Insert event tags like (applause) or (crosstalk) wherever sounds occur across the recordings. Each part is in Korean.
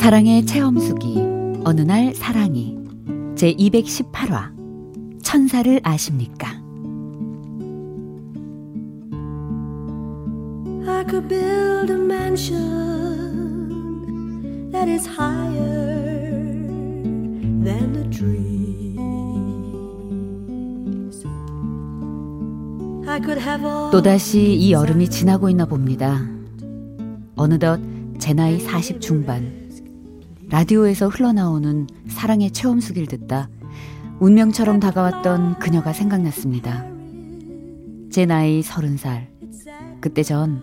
사랑의 체험수기 어느 날 사랑이 제 218화 천사를 아십니까? I could build a mansion that is higher than the trees. 또다시 이 여름이 지나고 있나 봅니다. 어느덧 제 나이 40 중반. 라디오에서 흘러나오는 사랑의 체험수기를 듣다 운명처럼 다가왔던 그녀가 생각났습니다. 제 나이 서른 살. 그때 전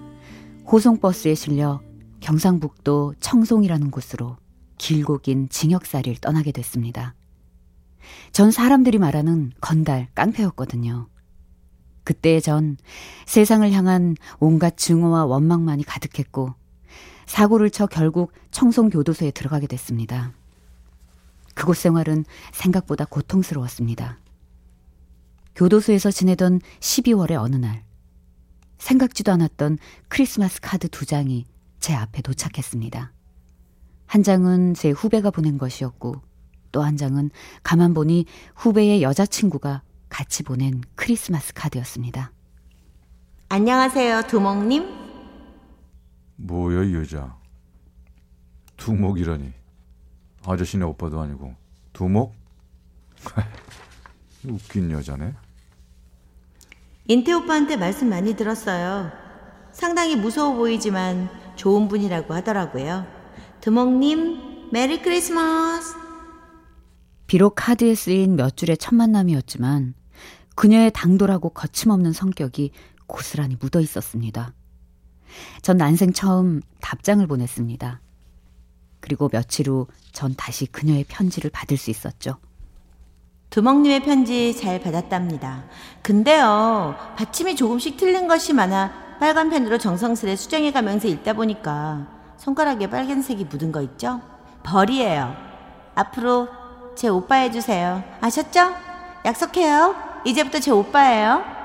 호송버스에 실려 경상북도 청송이라는 곳으로 길고 긴 징역살이를 떠나게 됐습니다. 전 사람들이 말하는 건달, 깡패였거든요. 그때 전 세상을 향한 온갖 증오와 원망만이 가득했고 사고를 쳐 결국 청송교도소에 들어가게 됐습니다. 그곳 생활은 생각보다 고통스러웠습니다. 교도소에서 지내던 12월의 어느 날, 생각지도 않았던 크리스마스 카드 두 장이 제 앞에 도착했습니다. 한 장은 제 후배가 보낸 것이었고, 또 한 장은 가만 보니 후배의 여자친구가 같이 보낸 크리스마스 카드였습니다. 안녕하세요, 두목님. 뭐야 이 여자? 두목이라니. 아저씨네 오빠도 아니고. 두목? (laughs) 웃긴 여자네. 인태 오빠한테 말씀 많이 들었어요. 상당히 무서워 보이지만 좋은 분이라고 하더라고요. 두목님 메리 크리스마스! 비록 카드에 쓰인 몇 줄의 첫 만남이었지만 그녀의 당돌하고 거침없는 성격이 고스란히 묻어 있었습니다. 전 난생 처음 답장을 보냈습니다. 그리고 며칠 후 전 다시 그녀의 편지를 받을 수 있었죠. 두목님의 편지 잘 받았답니다. 근데요, 받침이 조금씩 틀린 것이 많아 빨간 펜으로 정성스레 수정해 가면서 읽다 보니까 손가락에 빨간색이 묻은 거 있죠? 벌이에요. 앞으로 제 오빠 해주세요. 아셨죠? 약속해요. 이제부터 제 오빠예요.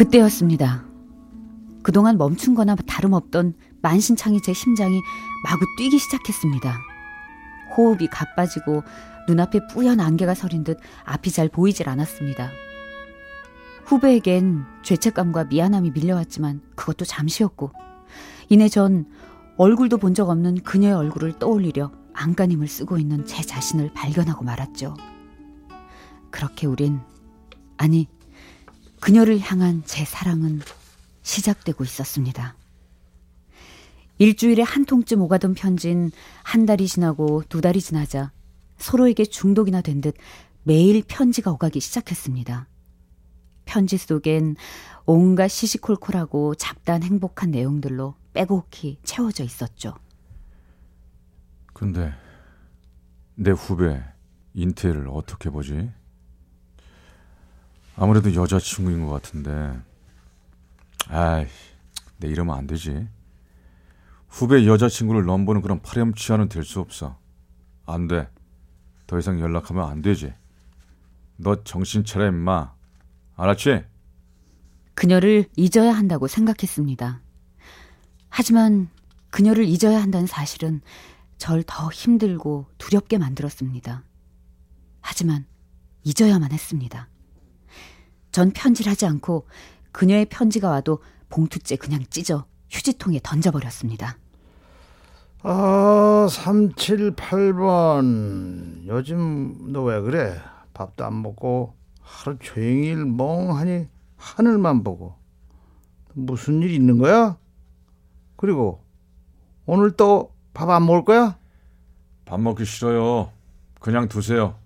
그때였습니다. 그동안 멈춘 거나 다름없던 만신창이 제 심장이 마구 뛰기 시작했습니다. 호흡이 가빠지고 눈앞에 뿌연 안개가 서린 듯 앞이 잘 보이질 않았습니다. 후배에겐 죄책감과 미안함이 밀려왔지만 그것도 잠시였고 이내 전 얼굴도 본 적 없는 그녀의 얼굴을 떠올리려 안간힘을 쓰고 있는 제 자신을 발견하고 말았죠. 그렇게 우린 아니 그녀를 향한 제 사랑은 시작되고 있었습니다. 일주일에 한 통쯤 오가던 편지는 한 달이 지나고 두 달이 지나자 서로에게 중독이나 된 듯 매일 편지가 오가기 시작했습니다. 편지 속엔 온갖 시시콜콜하고 잡다한 행복한 내용들로 빼곡히 채워져 있었죠. 근데 내 후배 인텔을 어떻게 보지? 아무래도 여자친구인 것 같은데. 아이, 내 이러면 안 되지. 후배 여자친구를 넘보는 그런 파렴치한은 될 수 없어. 안 돼. 더 이상 연락하면 안 되지. 너 정신 차려, 임마. 알았지? 그녀를 잊어야 한다고 생각했습니다. 하지만 그녀를 잊어야 한다는 사실은 절 더 힘들고 두렵게 만들었습니다. 하지만 잊어야만 했습니다. 전 편지를 하지 않고 그녀의 편지가 와도 봉투째 그냥 찢어 휴지통에 던져버렸습니다. 아, 378번. 요즘 너 왜 그래? 밥도 안 먹고 하루 종일 멍하니 하늘만 보고. 무슨 일 있는 거야? 그리고 오늘 또 밥 안 먹을 거야? 밥 먹기 싫어요. 그냥 두세요.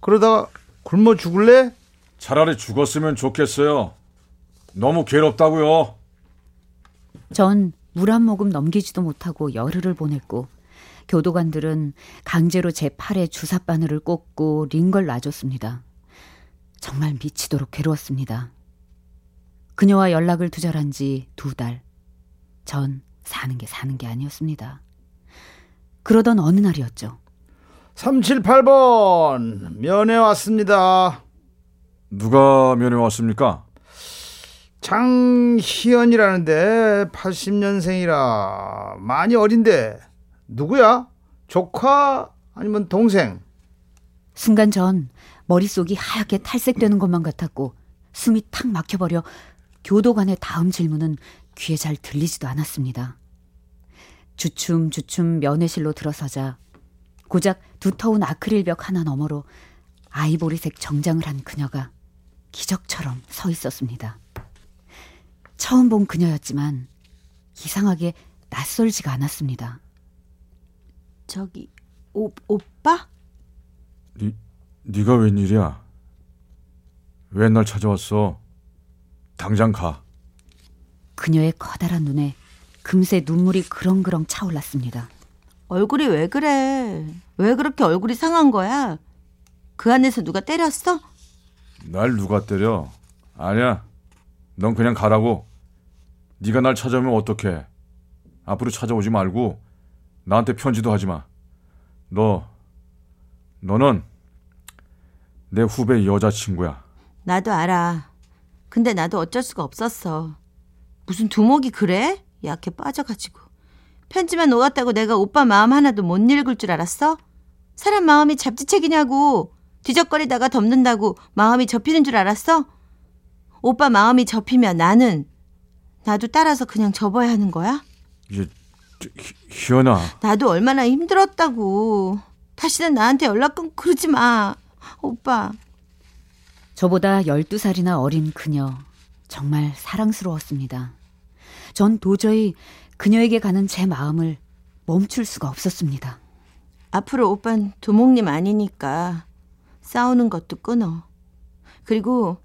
그러다가 굶어 죽을래? 차라리 죽었으면 좋겠어요. 너무 괴롭다고요. 전 물 한 모금 넘기지도 못하고 열흘을 보냈고 교도관들은 강제로 제 팔에 주사바늘을 꽂고 링걸 놔줬습니다. 정말 미치도록 괴로웠습니다. 그녀와 연락을 두절한 지 두 달. 전 사는 게 사는 게 아니었습니다. 그러던 어느 날이었죠. 378번 면회 왔습니다. 누가 면회 왔습니까? 장희연이라는데 80년생이라 많이 어린데 누구야? 조카 아니면 동생? 순간 전 머릿속이 하얗게 탈색되는 것만 같았고 숨이 탁 막혀버려 교도관의 다음 질문은 귀에 잘 들리지도 않았습니다. 주춤주춤 면회실로 들어서자 고작 두터운 아크릴벽 하나 너머로 아이보리색 정장을 한 그녀가 기적처럼 서 있었습니다. 처음 본 그녀였지만 이상하게 낯설지가 않았습니다. 저기 오, 오빠? 니, 네가 웬일이야? 왜 날 찾아왔어? 당장 가. 그녀의 커다란 눈에 금세 눈물이 그렁그렁 차올랐습니다. 얼굴이 왜 그래? 왜 그렇게 얼굴이 상한 거야? 그 안에서 누가 때렸어? 날 누가 때려? 아니야. 넌 그냥 가라고. 네가 날 찾아오면 어떡해? 앞으로 찾아오지 말고 나한테 편지도 하지 마. 너 너는 내 후배 여자친구야. 나도 알아. 근데 나도 어쩔 수가 없었어. 무슨 두목이 그래? 약해 빠져가지고. 편지만 녹았다고 내가 오빠 마음 하나도 못 읽을 줄 알았어? 사람 마음이 잡지책이냐고. 뒤적거리다가 덮는다고 마음이 접히는 줄 알았어? 오빠 마음이 접히면 나는 나도 따라서 그냥 접어야 하는 거야? 이제 저, 희- 희연아. 나도 얼마나 힘들었다고. 다시는 나한테 연락 끊고 그러지 마. 오빠. 저보다 12살이나 어린 그녀. 정말 사랑스러웠습니다. 전 도저히 그녀에게 가는 제 마음을 멈출 수가 없었습니다. 앞으로 오빤 두목님 아니니까 싸우는 것도 끊어. 그리고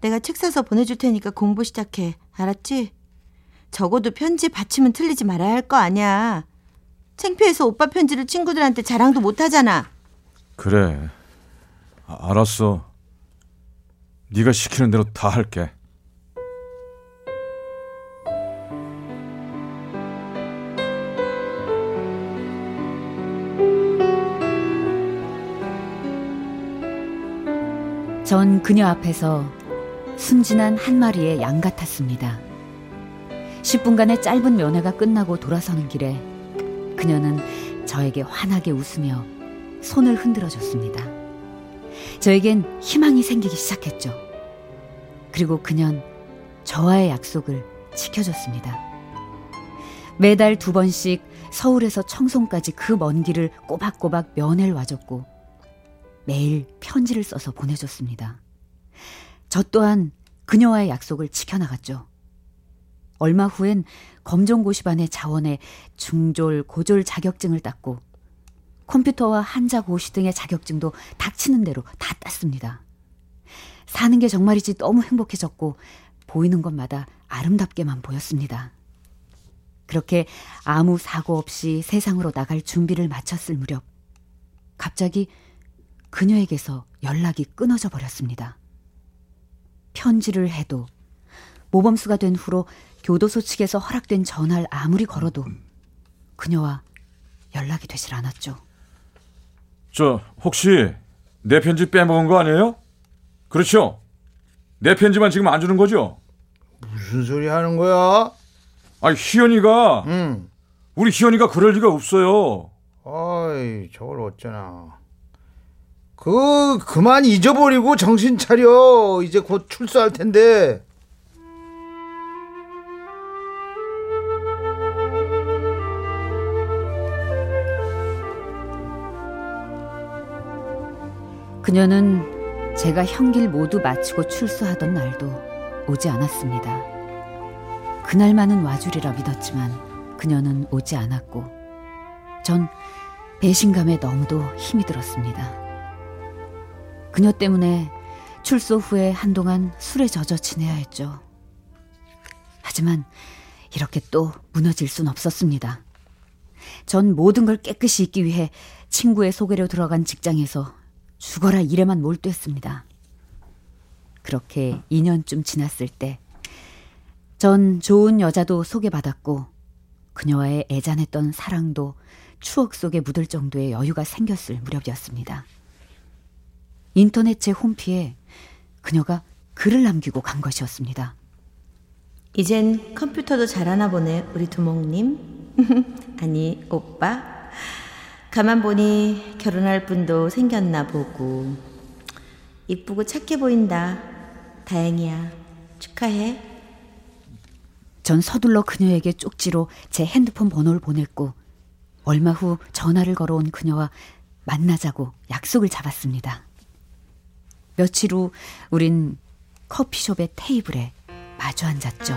내가 책 사서 보내줄 테니까 공부 시작해. 알았지? 적어도 편지 받침은 틀리지 말아야 할 거 아니야. 창피해서 오빠 편지를 친구들한테 자랑도 못 하잖아. 그래. 아, 알았어. 네가 시키는 대로 다 할게. 전 그녀 앞에서 순진한 한 마리의 양 같았습니다. 10분간의 짧은 면회가 끝나고 돌아서는 길에 그녀는 저에게 환하게 웃으며 손을 흔들어 줬습니다. 저에겐 희망이 생기기 시작했죠. 그리고 그년 저와의 약속을 지켜줬습니다. 매달 두 번씩 서울에서 청송까지 그 먼 길을 꼬박꼬박 면회를 와줬고 매일 편지를 써서 보내줬습니다. 저 또한 그녀와의 약속을 지켜나갔죠. 얼마 후엔 검정고시반의 자원에 중졸, 고졸 자격증을 땄고 컴퓨터와 한자고시 등의 자격증도 닥치는 대로 다 땄습니다. 사는 게 정말이지 너무 행복해졌고 보이는 것마다 아름답게만 보였습니다. 그렇게 아무 사고 없이 세상으로 나갈 준비를 마쳤을 무렵 갑자기 그녀에게서 연락이 끊어져 버렸습니다. 편지를 해도 모범수가 된 후로 교도소 측에서 허락된 전화를 아무리 걸어도 그녀와 연락이 되질 않았죠. 저 혹시 내 편지 빼먹은 거 아니에요? 그렇죠? 내 편지만 지금 안 주는 거죠? 무슨 소리 하는 거야? 아니 희연이가 응. 우리 희연이가 그럴 리가 없어요. 아이, 저걸 어쩌나. 그, 그만 잊어버리고 정신 차려. 이제 곧 출소할 텐데. 그녀는 제가 형길 모두 마치고 출소하던 날도 오지 않았습니다. 그날만은 와주리라 믿었지만 그녀는 오지 않았고 전 배신감에 너무도 힘이 들었습니다. 그녀 때문에 출소 후에 한동안 술에 젖어 지내야 했죠. 하지만 이렇게 또 무너질 순 없었습니다. 전 모든 걸 깨끗이 잊기 위해 친구의 소개로 들어간 직장에서 죽어라 일에만 몰두했습니다. 그렇게 2년쯤 지났을 때, 전 좋은 여자도 소개받았고, 그녀와의 애잔했던 사랑도 추억 속에 묻을 정도의 여유가 생겼을 무렵이었습니다. 인터넷 제 홈피에 그녀가 글을 남기고 간 것이었습니다. 이젠 컴퓨터도 잘하나 보네, 우리 두목님. (laughs) 아니, 오빠. 가만 보니 결혼할 분도 생겼나 보고. 이쁘고 착해 보인다. 다행이야. 축하해. 전 서둘러 그녀에게 쪽지로 제 핸드폰 번호를 보냈고, 얼마 후 전화를 걸어온 그녀와 만나자고 약속을 잡았습니다. 며칠 후 우린 커피숍의 테이블에 마주 앉았죠.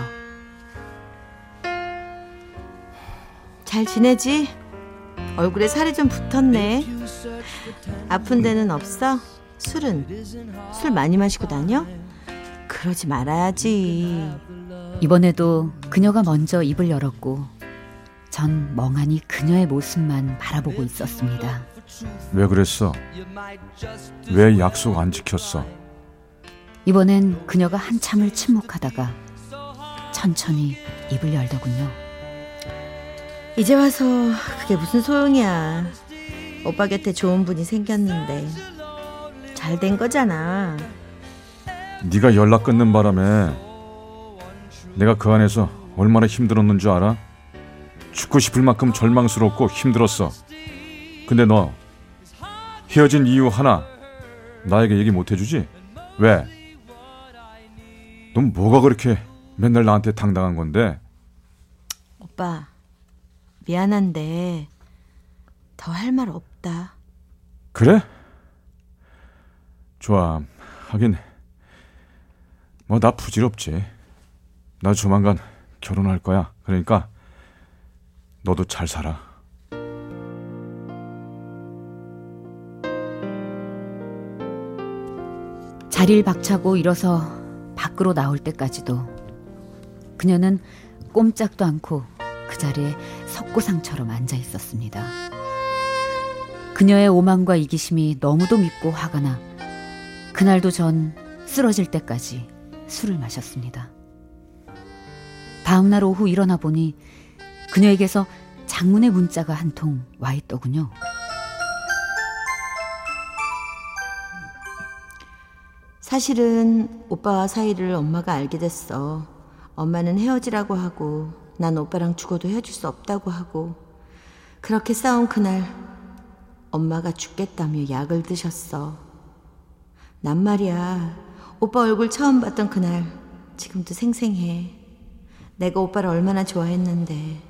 잘 지내지? 얼굴에 살이 좀 붙었네. 아픈 데는 없어? 술은? 술 많이 마시고 다녀? 그러지 말아야지. 이번에도 그녀가 먼저 입을 열었고 전 멍하니 그녀의 모습만 바라보고 있었습니다. 왜 그랬어? 왜 약속 안 지켰어? 이번엔 그녀가 한참을 침묵하다가 천천히 입을 열더군요. 이제 와서 그게 무슨 소용이야. 오빠 곁에 좋은 분이 생겼는데 잘 된 거잖아. 네가 연락 끊는 바람에 내가 그 안에서 얼마나 힘들었는 줄 알아? 죽고 싶을 만큼 절망스럽고 힘들었어. 근데 너 헤어진 이유 하나 나에게 얘기 못 해주지? 왜? 넌 뭐가 그렇게 맨날 나한테 당당한 건데? 오빠 미안한데 더 할 말 없다. 그래? 좋아. 하긴 뭐 나 부질없지. 나 조만간 결혼할 거야. 그러니까 너도 잘 살아. 자리를 박차고 일어서 밖으로 나올 때까지도 그녀는 꼼짝도 않고 그 자리에 석고상처럼 앉아 있었습니다. 그녀의 오만과 이기심이 너무도 밉고 화가 나 그날도 전 쓰러질 때까지 술을 마셨습니다. 다음날 오후 일어나 보니 그녀에게서 장문의 문자가 한 통 와 있더군요. 사실은 오빠와 사이를 엄마가 알게 됐어. 엄마는 헤어지라고 하고 난 오빠랑 죽어도 헤어질 수 없다고 하고 그렇게 싸운 그날 엄마가 죽겠다며 약을 드셨어. 난 말이야. 오빠 얼굴 처음 봤던 그날 지금도 생생해. 내가 오빠를 얼마나 좋아했는데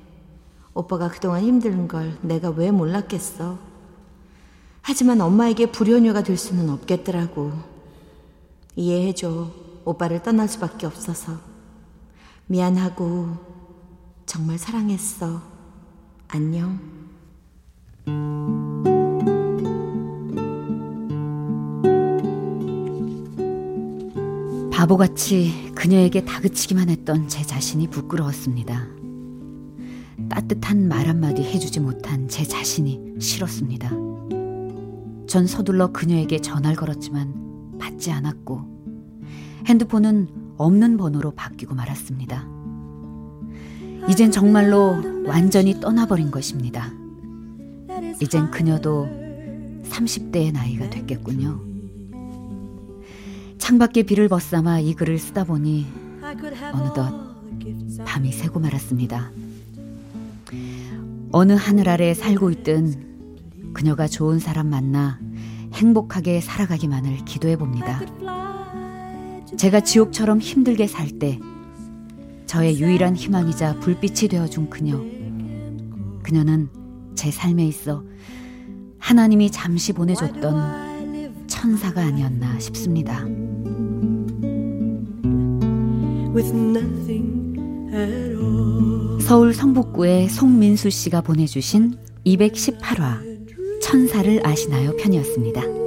오빠가 그동안 힘든 걸 내가 왜 몰랐겠어. 하지만 엄마에게 불효녀가 될 수는 없겠더라고. 이해해줘. 오빠를 떠날 수밖에 없어서. 미안하고, 정말 사랑했어. 안녕. 바보같이 그녀에게 다그치기만 했던 제 자신이 부끄러웠습니다. 따뜻한 말 한마디 해주지 못한 제 자신이 싫었습니다. 전 서둘러 그녀에게 전화를 걸었지만 받지 않았고 핸드폰은 없는 번호로 바뀌고 말았습니다. 이젠 정말로 완전히 떠나버린 것입니다. 이젠 그녀도 30대의 나이가 됐겠군요. 창밖에 비를 벗삼아 이 글을 쓰다 보니 어느덧 밤이 새고 말았습니다. 어느 하늘 아래 살고 있든 그녀가 좋은 사람 만나 행복하게 살아가기만을 기도해 봅니다. 제가 지옥처럼 힘들게 살 때 저의 유일한 희망이자 불빛이 되어준 그녀. 그녀는 제 삶에 있어 하나님이 잠시 보내줬던 천사가 아니었나 싶습니다. 서울 성북구의 송민수 씨가 보내주신 218화 천사를 아시나요 편이었습니다.